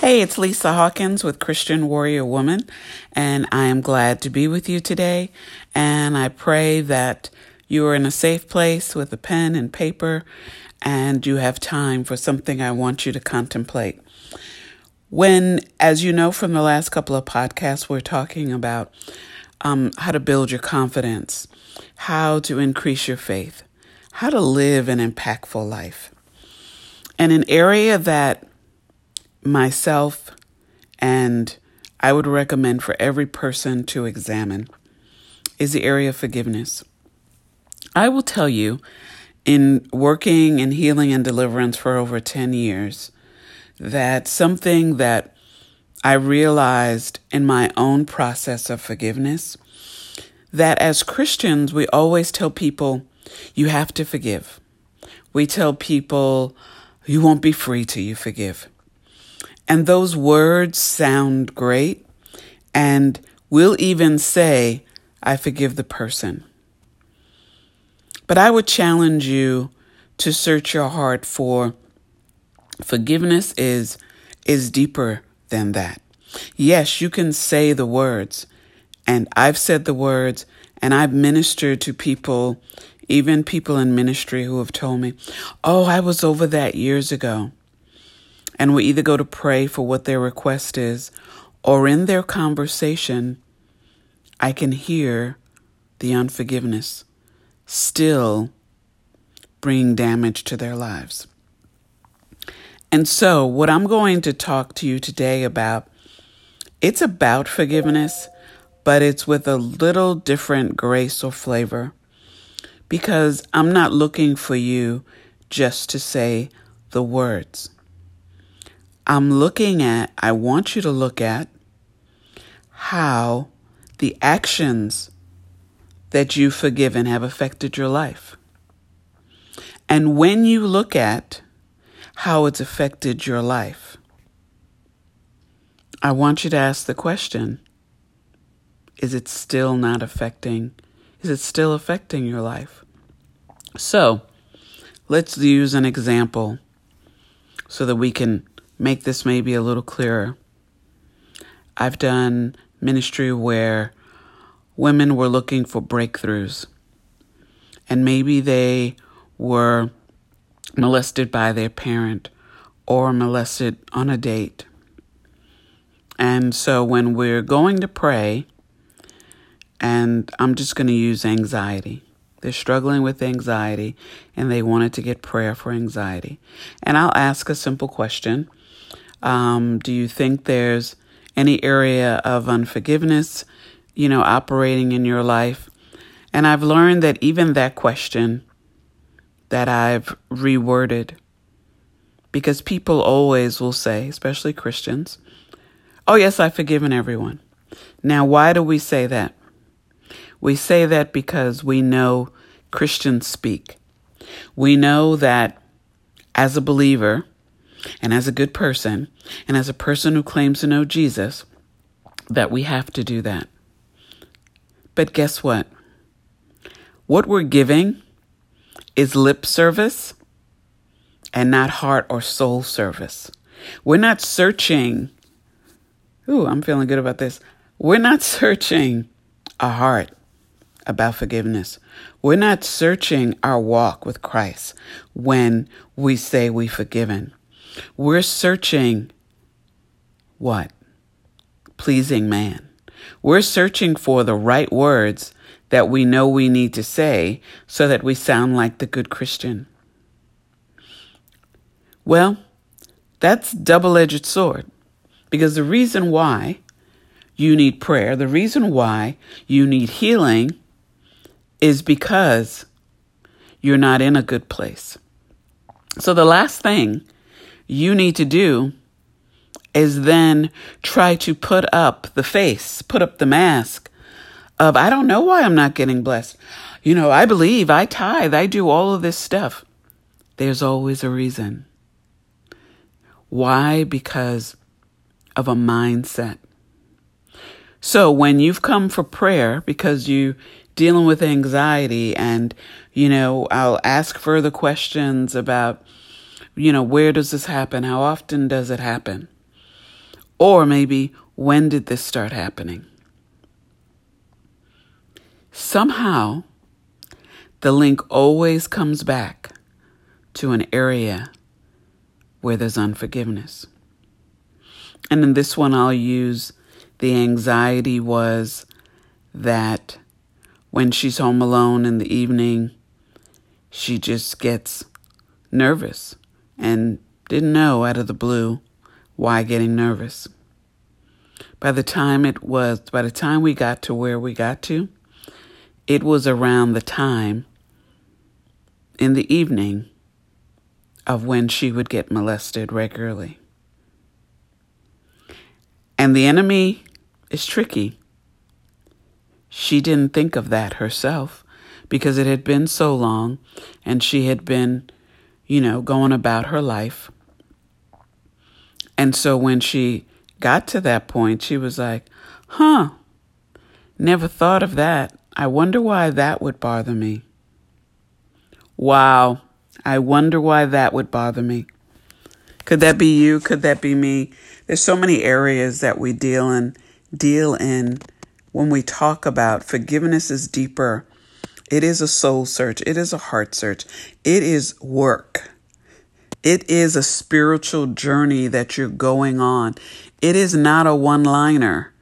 Hey, it's Lisa Hawkins with Christian Warrior Woman, and I am glad to be with you today. And I pray that you are in a safe place with a pen and paper and you have time for something I want you to contemplate. When, as you know from the last couple of podcasts, we're talking about um, how to build your confidence, how to increase your faith, how to live an impactful life. And an area that myself and I would recommend for every person to examine is the area of forgiveness. I will tell you, in working in healing and deliverance for over 10 years, that something that I realized in my own process of forgiveness that as Christians, we always tell people, you have to forgive. We tell people, you won't be free till you forgive. And those words sound great. And we'll even say, I forgive the person. But I would challenge you to search your heart for forgiveness is is deeper than that. Yes, you can say the words, and I've said the words, and I've ministered to people, even people in ministry who have told me, "Oh, I was over that years ago." And we either go to pray for what their request is, or in their conversation, I can hear the unforgiveness still bringing damage to their lives. And so, what I'm going to talk to you today about, it's about forgiveness, but it's with a little different grace or flavor because I'm not looking for you just to say the words. I'm looking at, I want you to look at how the actions that you've forgiven have affected your life. And when you look at how it's affected your life, I want you to ask the question Is it still not affecting? Is it still affecting your life? So, let's use an example so that we can make this maybe a little clearer. I've done ministry where women were looking for breakthroughs, and maybe they were molested by their parent or molested on a date. And so when we're going to pray, and I'm just going to use anxiety. They're struggling with anxiety and they wanted to get prayer for anxiety. And I'll ask a simple question um, do you think there's any area of unforgiveness, you know, operating in your life? And I've learned that even that question that I've reworded, because people always will say, especially Christians, oh, yes, I've forgiven everyone. Now, why do we say that? We say that because we know Christians speak. We know that as a believer, and as a good person, and as a person who claims to know Jesus, that we have to do that. But guess what? What we're giving is lip service and not heart or soul service. We're not searching. Ooh, I'm feeling good about this. We're not searching a heart about forgiveness. We're not searching our walk with Christ when we say we've forgiven. We're searching what? Pleasing man. We're searching for the right words that we know we need to say so that we sound like the good Christian. Well, that's double-edged sword because the reason why you need prayer, the reason why you need healing is because you're not in a good place. So the last thing you need to do is then try to put up the face, put up the mask of, I don't know why I'm not getting blessed. You know, I believe, I tithe, I do all of this stuff. There's always a reason. Why? Because of a mindset. So when you've come for prayer because you dealing with anxiety and you know, I'll ask further questions about you know, where does this happen? How often does it happen? Or maybe, when did this start happening? Somehow, the link always comes back to an area where there's unforgiveness. And in this one, I'll use the anxiety was that when she's home alone in the evening, she just gets nervous and didn't know out of the blue why getting nervous. By the time it was, by the time we got to where we got to, it was around the time in the evening of when she would get molested regularly. And the enemy is tricky. She didn't think of that herself because it had been so long and she had been, you know, going about her life. And so when she got to that point, she was like, huh, never thought of that. I wonder why that would bother me. Wow, I wonder why that would bother me. Could that be you? Could that be me? There's so many areas that we deal in deal in when we talk about forgiveness is deeper. It is a soul search. It is a heart search. It is work. It is a spiritual journey that you're going on. It is not a one liner.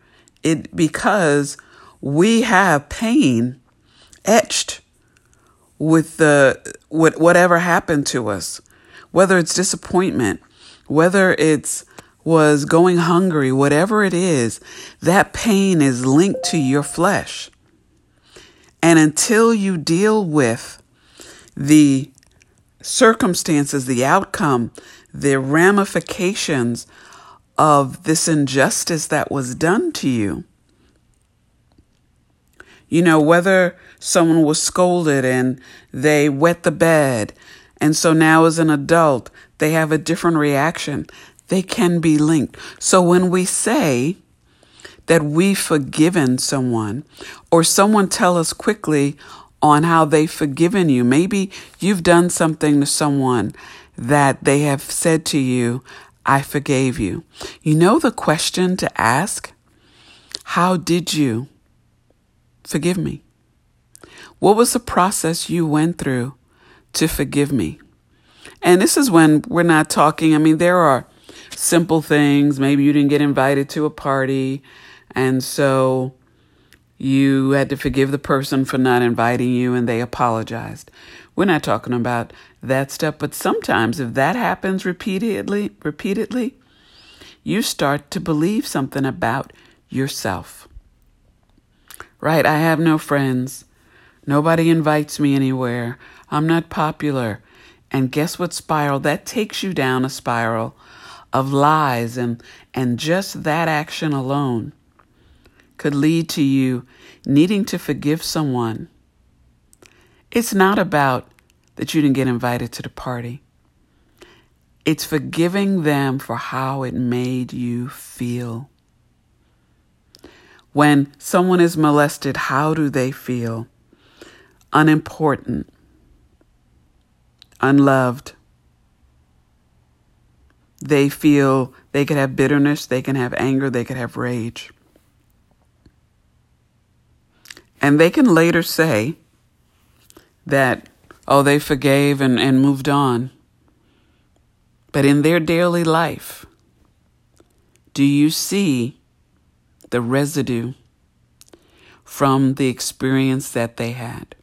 It because we have pain etched with the with whatever happened to us, whether it's disappointment, whether it's was going hungry, whatever it is, that pain is linked to your flesh. And until you deal with the circumstances, the outcome, the ramifications of this injustice that was done to you, you know, whether someone was scolded and they wet the bed, and so now as an adult, they have a different reaction. They can be linked. So when we say that we've forgiven someone, or someone tell us quickly on how they've forgiven you, maybe you've done something to someone that they have said to you, I forgave you. You know the question to ask? How did you forgive me? What was the process you went through to forgive me? And this is when we're not talking, I mean, there are simple things. Maybe you didn't get invited to a party, and so you had to forgive the person for not inviting you and they apologized. We're not talking about that stuff, but sometimes if that happens repeatedly, repeatedly, you start to believe something about yourself. Right? I have no friends. Nobody invites me anywhere. I'm not popular. And guess what spiral? That takes you down a spiral of lies and and just that action alone could lead to you needing to forgive someone. It's not about that you didn't get invited to the party. It's forgiving them for how it made you feel. When someone is molested, how do they feel? Unimportant, unloved. They feel they could have bitterness, they can have anger, they could have rage. And they can later say that, oh, they forgave and, and moved on. But in their daily life, do you see the residue from the experience that they had?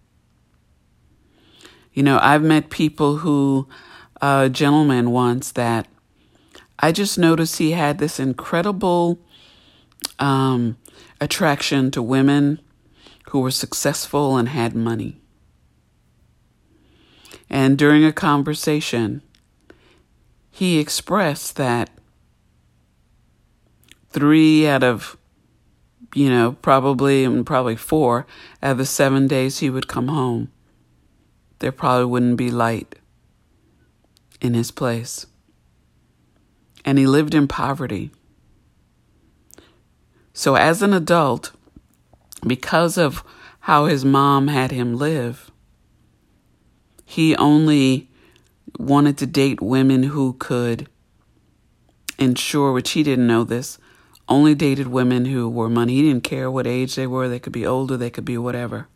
You know, I've met people who, a gentleman once that I just noticed he had this incredible um, attraction to women who were successful and had money. And during a conversation, he expressed that three out of, you know, probably mm, probably four out of the seven days he would come home, there probably wouldn't be light in his place. And he lived in poverty. So, as an adult, because of how his mom had him live, he only wanted to date women who could ensure, which he didn't know this, only dated women who were money. He didn't care what age they were. They could be older, they could be whatever.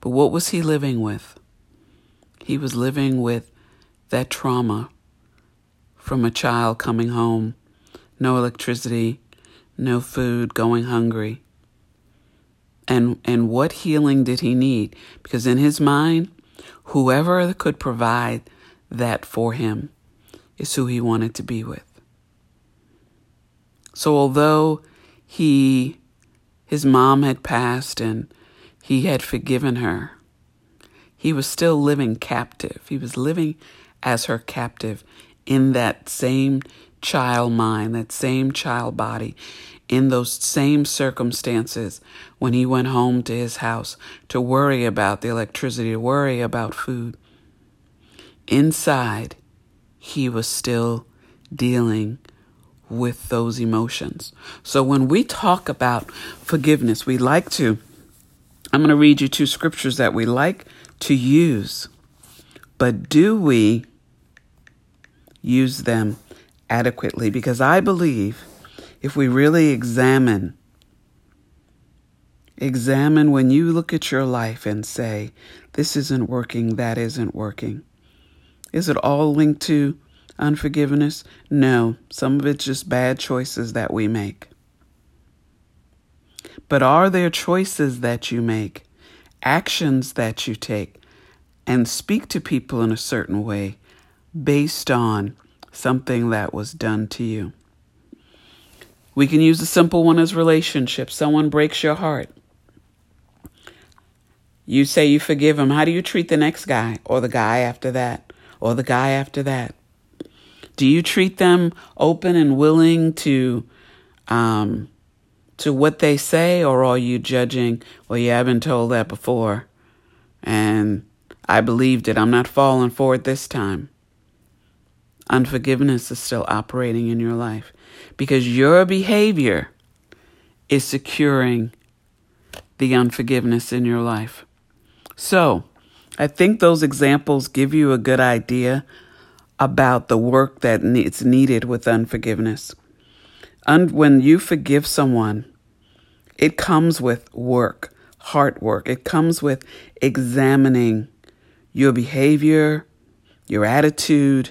But what was he living with? He was living with that trauma from a child coming home, no electricity, no food, going hungry. And and what healing did he need? Because in his mind, whoever could provide that for him is who he wanted to be with. So although he his mom had passed and he had forgiven her, he was still living captive. He was living as her captive in that same child mind, that same child body, in those same circumstances when he went home to his house to worry about the electricity, to worry about food. Inside, he was still dealing with those emotions. So when we talk about forgiveness, we like to, I'm going to read you two scriptures that we like to use, but do we use them adequately? Because I believe if we really examine, examine when you look at your life and say, this isn't working, that isn't working. Is it all linked to unforgiveness? No, some of it's just bad choices that we make. But are there choices that you make, actions that you take, and speak to people in a certain way based on something that was done to you? We can use a simple one as relationships. Someone breaks your heart. You say you forgive him. How do you treat the next guy or the guy after that or the guy after that? Do you treat them open and willing to um, to what they say, or are you judging? Well, you haven't told that before, and I believed it. I'm not falling for it this time. Unforgiveness is still operating in your life because your behavior is securing the unforgiveness in your life. So, I think those examples give you a good idea about the work that is needed with unforgiveness. And when you forgive someone, it comes with work, heart work. It comes with examining your behavior, your attitude,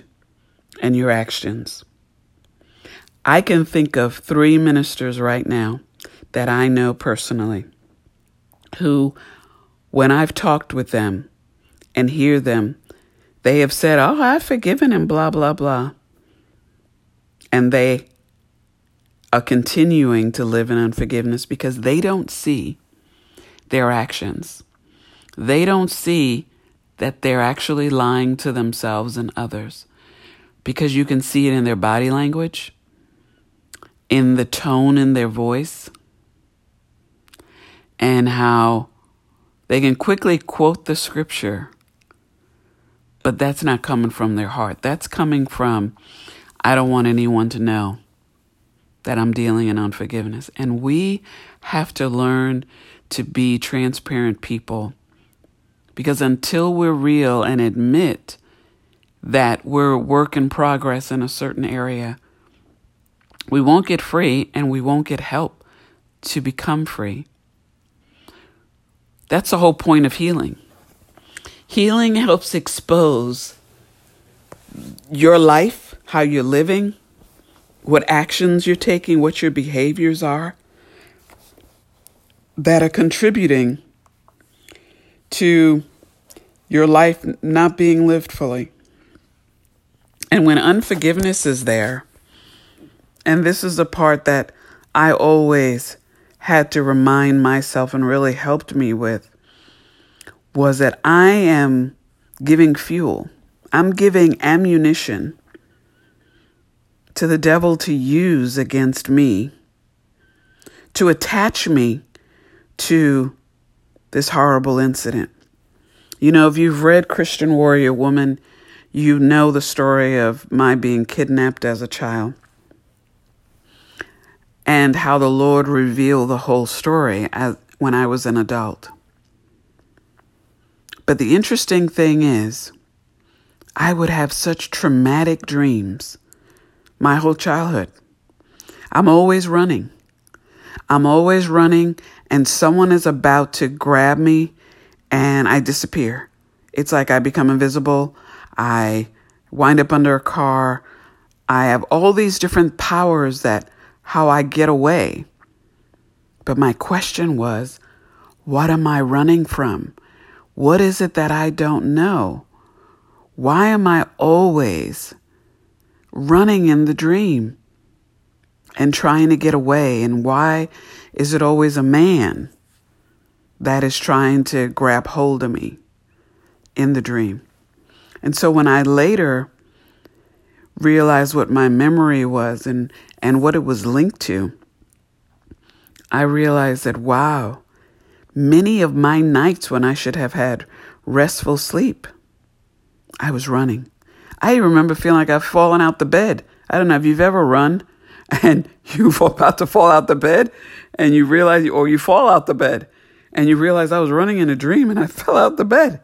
and your actions. I can think of three ministers right now that I know personally who, when I've talked with them and hear them they have said, Oh, I've forgiven him, blah, blah, blah. And they are continuing to live in unforgiveness because they don't see their actions. They don't see that they're actually lying to themselves and others because you can see it in their body language, in the tone in their voice, and how they can quickly quote the scripture but that's not coming from their heart. That's coming from, I don't want anyone to know that I'm dealing in unforgiveness. And we have to learn to be transparent people because until we're real and admit that we're a work in progress in a certain area, we won't get free and we won't get help to become free. That's the whole point of healing. Healing helps expose your life, how you're living, what actions you're taking, what your behaviors are that are contributing to your life not being lived fully. And when unforgiveness is there, and this is the part that I always had to remind myself and really helped me with was that I am giving fuel, I'm giving ammunition to the devil to use against me, to attach me to this horrible incident. You know, if you've read Christian Warrior Woman, you know the story of my being kidnapped as a child and how the Lord revealed the whole story as, when I was an adult. But the interesting thing is, I would have such traumatic dreams my whole childhood. I'm always running. I'm always running, and someone is about to grab me, and I disappear. It's like I become invisible. I wind up under a car. I have all these different powers that how I get away. But my question was, what am I running from? What is it that I don't know? Why am I always running in the dream and trying to get away? And why is it always a man that is trying to grab hold of me in the dream? And so when I later realized what my memory was and, and what it was linked to, I realized that, wow, many of my nights when I should have had restful sleep, I was running. I remember feeling like I've fallen out the bed. I don't know if you've ever run and you're about to fall out the bed and you realize, or you fall out the bed and you realize I was running in a dream and I fell out the bed.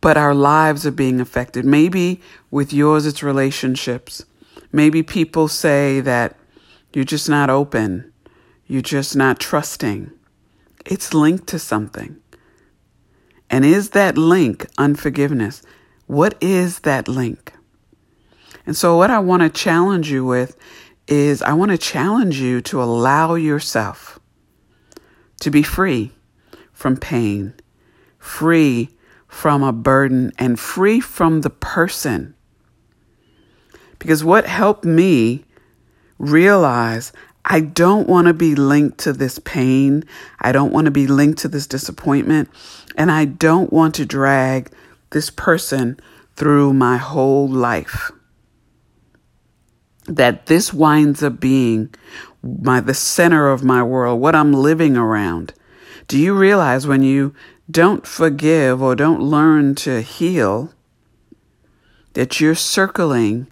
But our lives are being affected. Maybe with yours, it's relationships. Maybe people say that you're just not open. You're just not trusting. It's linked to something. And is that link unforgiveness? What is that link? And so, what I want to challenge you with is I want to challenge you to allow yourself to be free from pain, free from a burden, and free from the person. Because what helped me realize I don't want to be linked to this pain. I don't want to be linked to this disappointment. And I don't want to drag this person through my whole life. That this winds up being my the center of my world, what I'm living around. Do you realize when you don't forgive or don't learn to heal that you're circling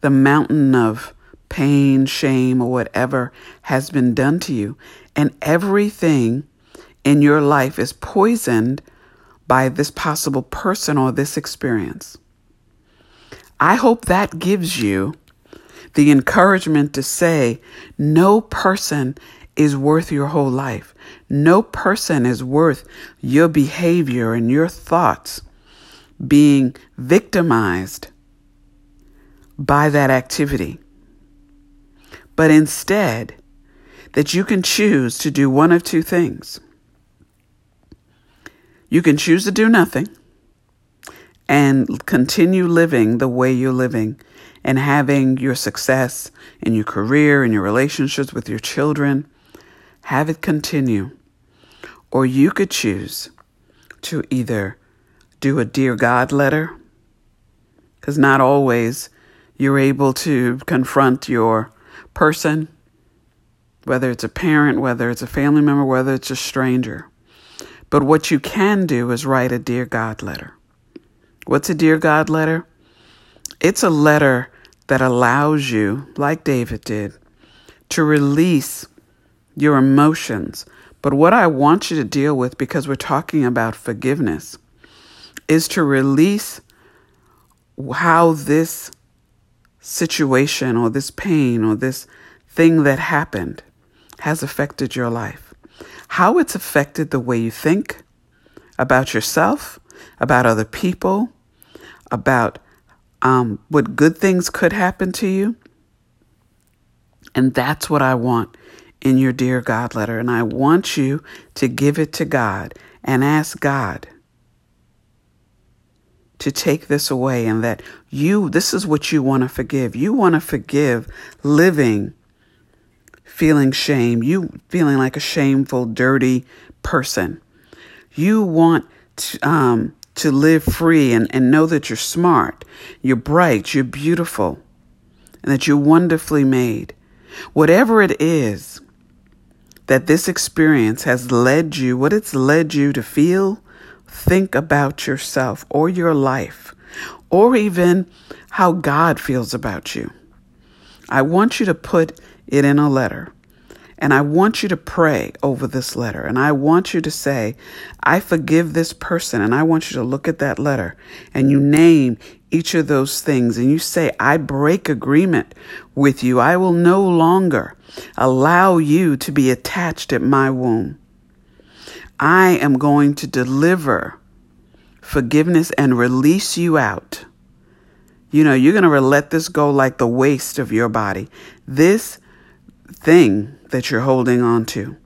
the mountain of pain, shame, or whatever has been done to you. And everything in your life is poisoned by this possible person or this experience. I hope that gives you the encouragement to say, no person is worth your whole life. No person is worth your behavior and your thoughts being victimized by that activity but instead that you can choose to do one of two things. You can choose to do nothing and continue living the way you're living and having your success in your career and your relationships with your children. Have it continue. Or you could choose to either do a Dear God letter, because not always you're able to confront your person, whether it's a parent, whether it's a family member, whether it's a stranger. But what you can do is write a Dear God letter. What's a Dear God letter? It's a letter that allows you, like David did, to release your emotions. But what I want you to deal with, because we're talking about forgiveness, is to release how this situation or this pain or this thing that happened has affected your life. How it's affected the way you think about yourself, about other people, about um, what good things could happen to you. And that's what I want in your Dear God letter. And I want you to give it to God and ask God to take this away and that you, this is what you want to forgive. You want to forgive living, feeling shame, you feeling like a shameful, dirty person. You want to, um, to live free and, and know that you're smart, you're bright, you're beautiful, and that you're wonderfully made. Whatever it is that this experience has led you, what it's led you to feel, think about yourself or your life, or even how God feels about you. I want you to put it in a letter. And I want you to pray over this letter. And I want you to say, I forgive this person. And I want you to look at that letter and you name each of those things and you say, I break agreement with you, I will no longer allow you to be attached at my womb. I am going to deliver forgiveness and release you out. You know, you're going to let this go like the waste of your body. This thing that you're holding on to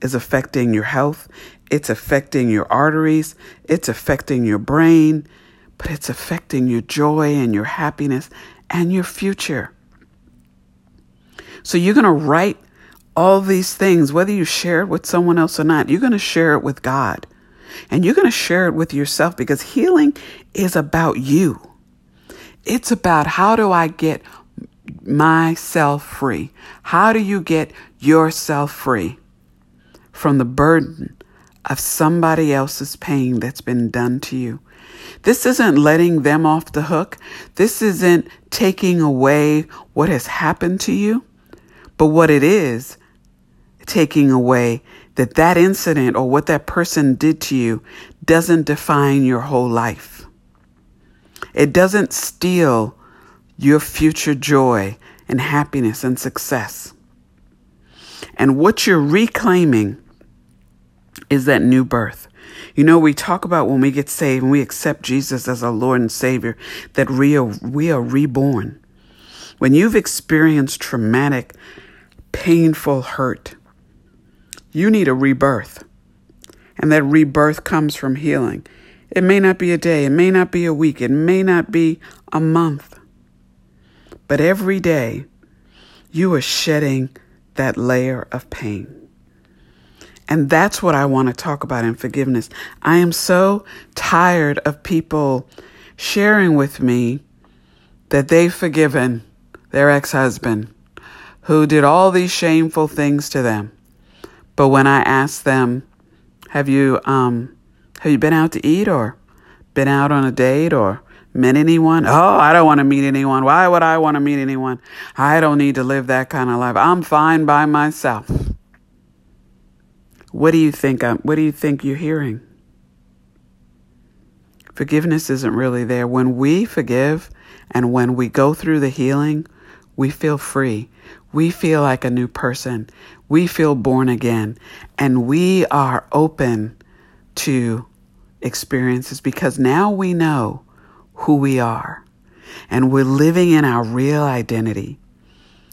is affecting your health. It's affecting your arteries. It's affecting your brain, but it's affecting your joy and your happiness and your future. So you're going to write all these things, whether you share it with someone else or not, you're going to share it with God. And you're going to share it with yourself because healing is about you. It's about how do I get myself free? How do you get yourself free from the burden of somebody else's pain that's been done to you? This isn't letting them off the hook. This isn't taking away what has happened to you. But what it is, taking away that that incident or what that person did to you doesn't define your whole life. It doesn't steal your future joy and happiness and success. And what you're reclaiming is that new birth. You know, we talk about when we get saved and we accept Jesus as our Lord and Savior, that we are, we are reborn. When you've experienced traumatic, painful hurt, you need a rebirth. And that rebirth comes from healing. It may not be a day, it may not be a week, it may not be a month. But every day, you are shedding that layer of pain. And that's what I want to talk about in forgiveness. I am so tired of people sharing with me that they've forgiven their ex husband who did all these shameful things to them. But when I ask them, have you um have you been out to eat or been out on a date or met anyone? Oh, I don't want to meet anyone. Why would I want to meet anyone? I don't need to live that kind of life. I'm fine by myself. What do you think? I'm, what do you think you're hearing? Forgiveness isn't really there. When we forgive and when we go through the healing, we feel free. We feel like a new person. We feel born again. And we are open to experiences because now we know who we are. And we're living in our real identity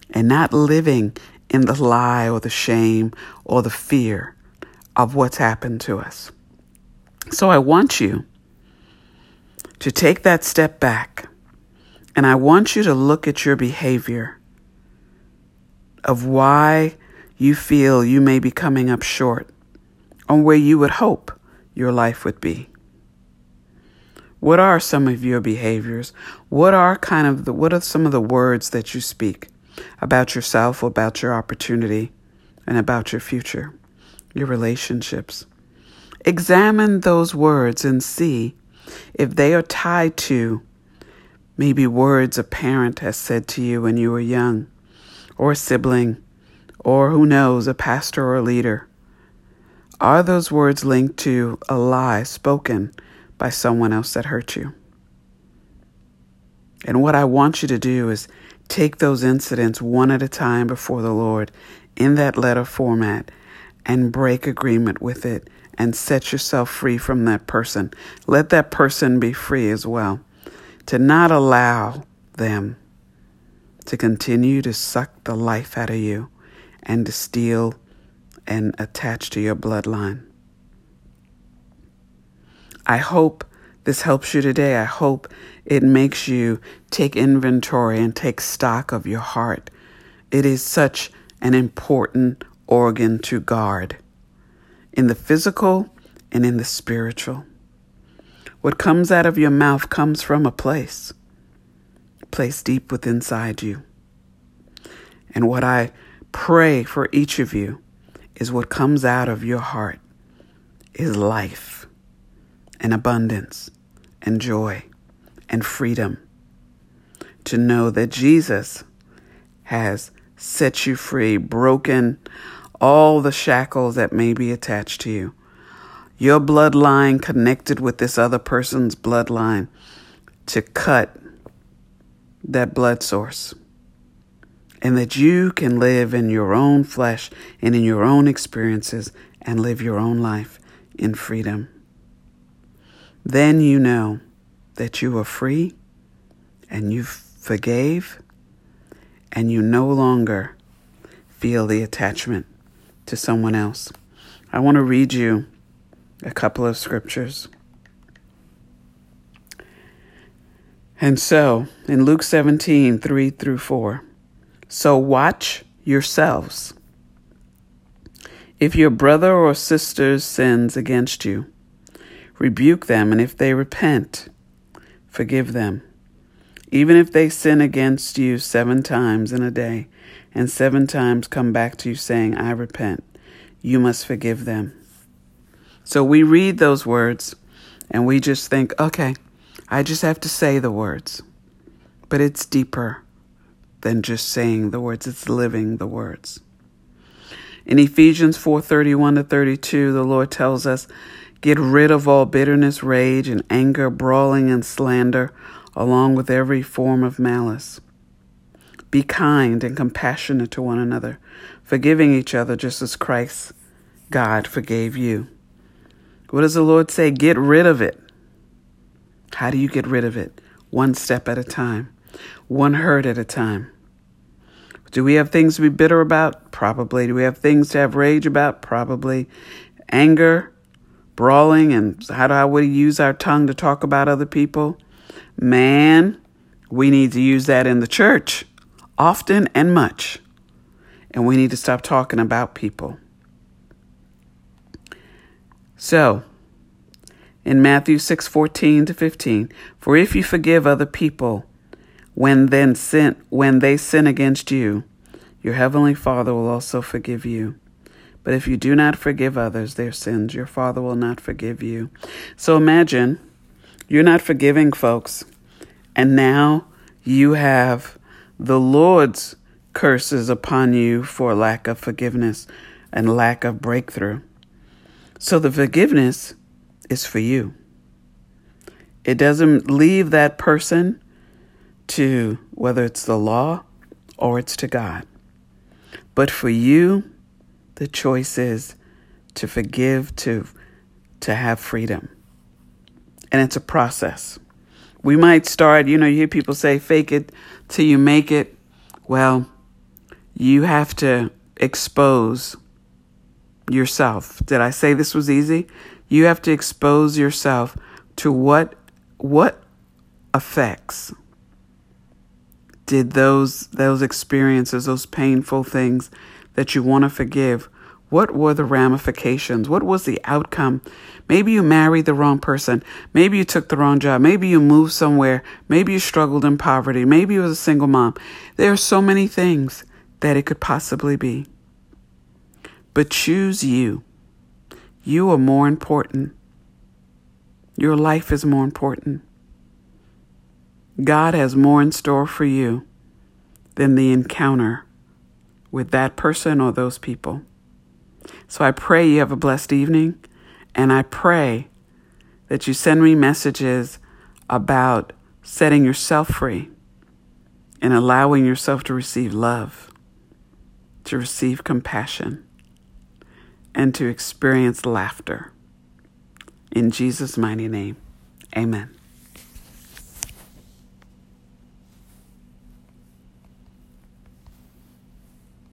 and not living in the lie or the shame or the fear of what's happened to us. So I want you to take that step back and I want you to look at your behavior of why you feel you may be coming up short on where you would hope your life would be. What are some of your behaviors? What are kind of the, what are some of the words that you speak about yourself, about your opportunity, and about your future, your relationships? Examine those words and see if they are tied to maybe words a parent has said to you when you were young or a sibling, or who knows, a pastor or a leader? Are those words linked to a lie spoken by someone else that hurt you? And what I want you to do is take those incidents one at a time before the Lord in that letter format and break agreement with it and set yourself free from that person. Let that person be free as well. To not allow them to continue to suck the life out of you and to steal and attach to your bloodline. I hope this helps you today. I hope it makes you take inventory and take stock of your heart. It is such an important organ to guard in the physical and in the spiritual. What comes out of your mouth comes from a place place deep within inside you. And what I pray for each of you is what comes out of your heart is life and abundance and joy and freedom. To know that Jesus has set you free, broken all the shackles that may be attached to you. Your bloodline connected with this other person's bloodline to cut that blood source and that you can live in your own flesh and in your own experiences and live your own life in freedom. Then you know that you are free and you forgave and you no longer feel the attachment to someone else. I want to read you a couple of scriptures. And so, in Luke 17, 3 through 4, so watch yourselves. If your brother or sister sins against you, rebuke them, and if they repent, forgive them. Even if they sin against you seven times in a day, and seven times come back to you saying, I repent, you must forgive them. So we read those words and we just think, okay, I just have to say the words. But it's deeper than just saying the words, it's living the words. In Ephesians 4:31 to 32, the Lord tells us, "Get rid of all bitterness, rage, and anger, brawling and slander, along with every form of malice. Be kind and compassionate to one another, forgiving each other just as Christ, God, forgave you." What does the Lord say? Get rid of it. How do you get rid of it? One step at a time one hurt at a time. Do we have things to be bitter about? Probably. Do we have things to have rage about? Probably. Anger, brawling, and how do I we use our tongue to talk about other people? Man, we need to use that in the church often and much. And we need to stop talking about people. So, in Matthew 6:14 to 15, for if you forgive other people when then sin when they sin against you, your heavenly Father will also forgive you. But if you do not forgive others their sins, your Father will not forgive you. So imagine you're not forgiving folks, and now you have the Lord's curses upon you for lack of forgiveness and lack of breakthrough. So the forgiveness is for you. It doesn't leave that person to whether it's the law or it's to God. But for you, the choice is to forgive, to, to have freedom. And it's a process. We might start, you know, you hear people say, fake it till you make it. Well, you have to expose yourself. Did I say this was easy? You have to expose yourself to what what effects did those those experiences, those painful things that you want to forgive, what were the ramifications? What was the outcome? Maybe you married the wrong person. Maybe you took the wrong job. Maybe you moved somewhere. Maybe you struggled in poverty. Maybe you was a single mom. There are so many things that it could possibly be. But choose you. You are more important. Your life is more important. God has more in store for you than the encounter with that person or those people. So I pray you have a blessed evening, and I pray that you send me messages about setting yourself free and allowing yourself to receive love, to receive compassion, and to experience laughter. In Jesus' mighty name, amen.